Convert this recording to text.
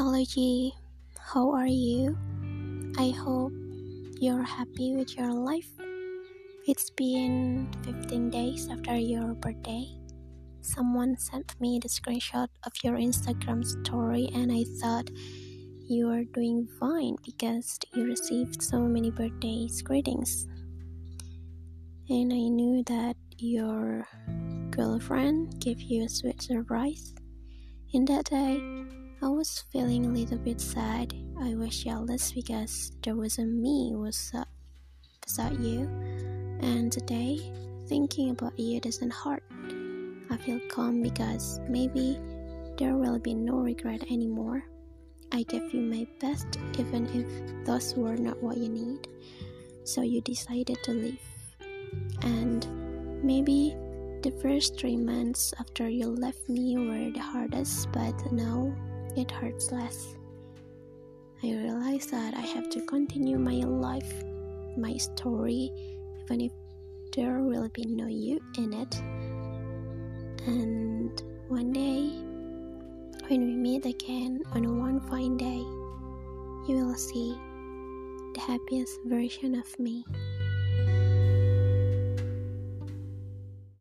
Hello G, how are you? I hope you're happy with your life. It's been 15 days after your birthday. Someone sent me the screenshot of your Instagram story, and I thought you are doing fine because you received so many birthday greetings. And I knew that your girlfriend gave you a sweet surprise. In that day, I was feeling a little bit sad. I was jealous because there wasn't me was uh, beside you. And today, thinking about you doesn't hurt. I feel calm because maybe there will be no regret anymore. I gave you my best even if those were not what you need. So you decided to leave. And maybe the first three months after you left me were the hardest, but now it hurts less. I realize that I have to continue my life, my story, even if there will be no you in it. And one day, when we meet again on one fine day, you will see the happiest version of me.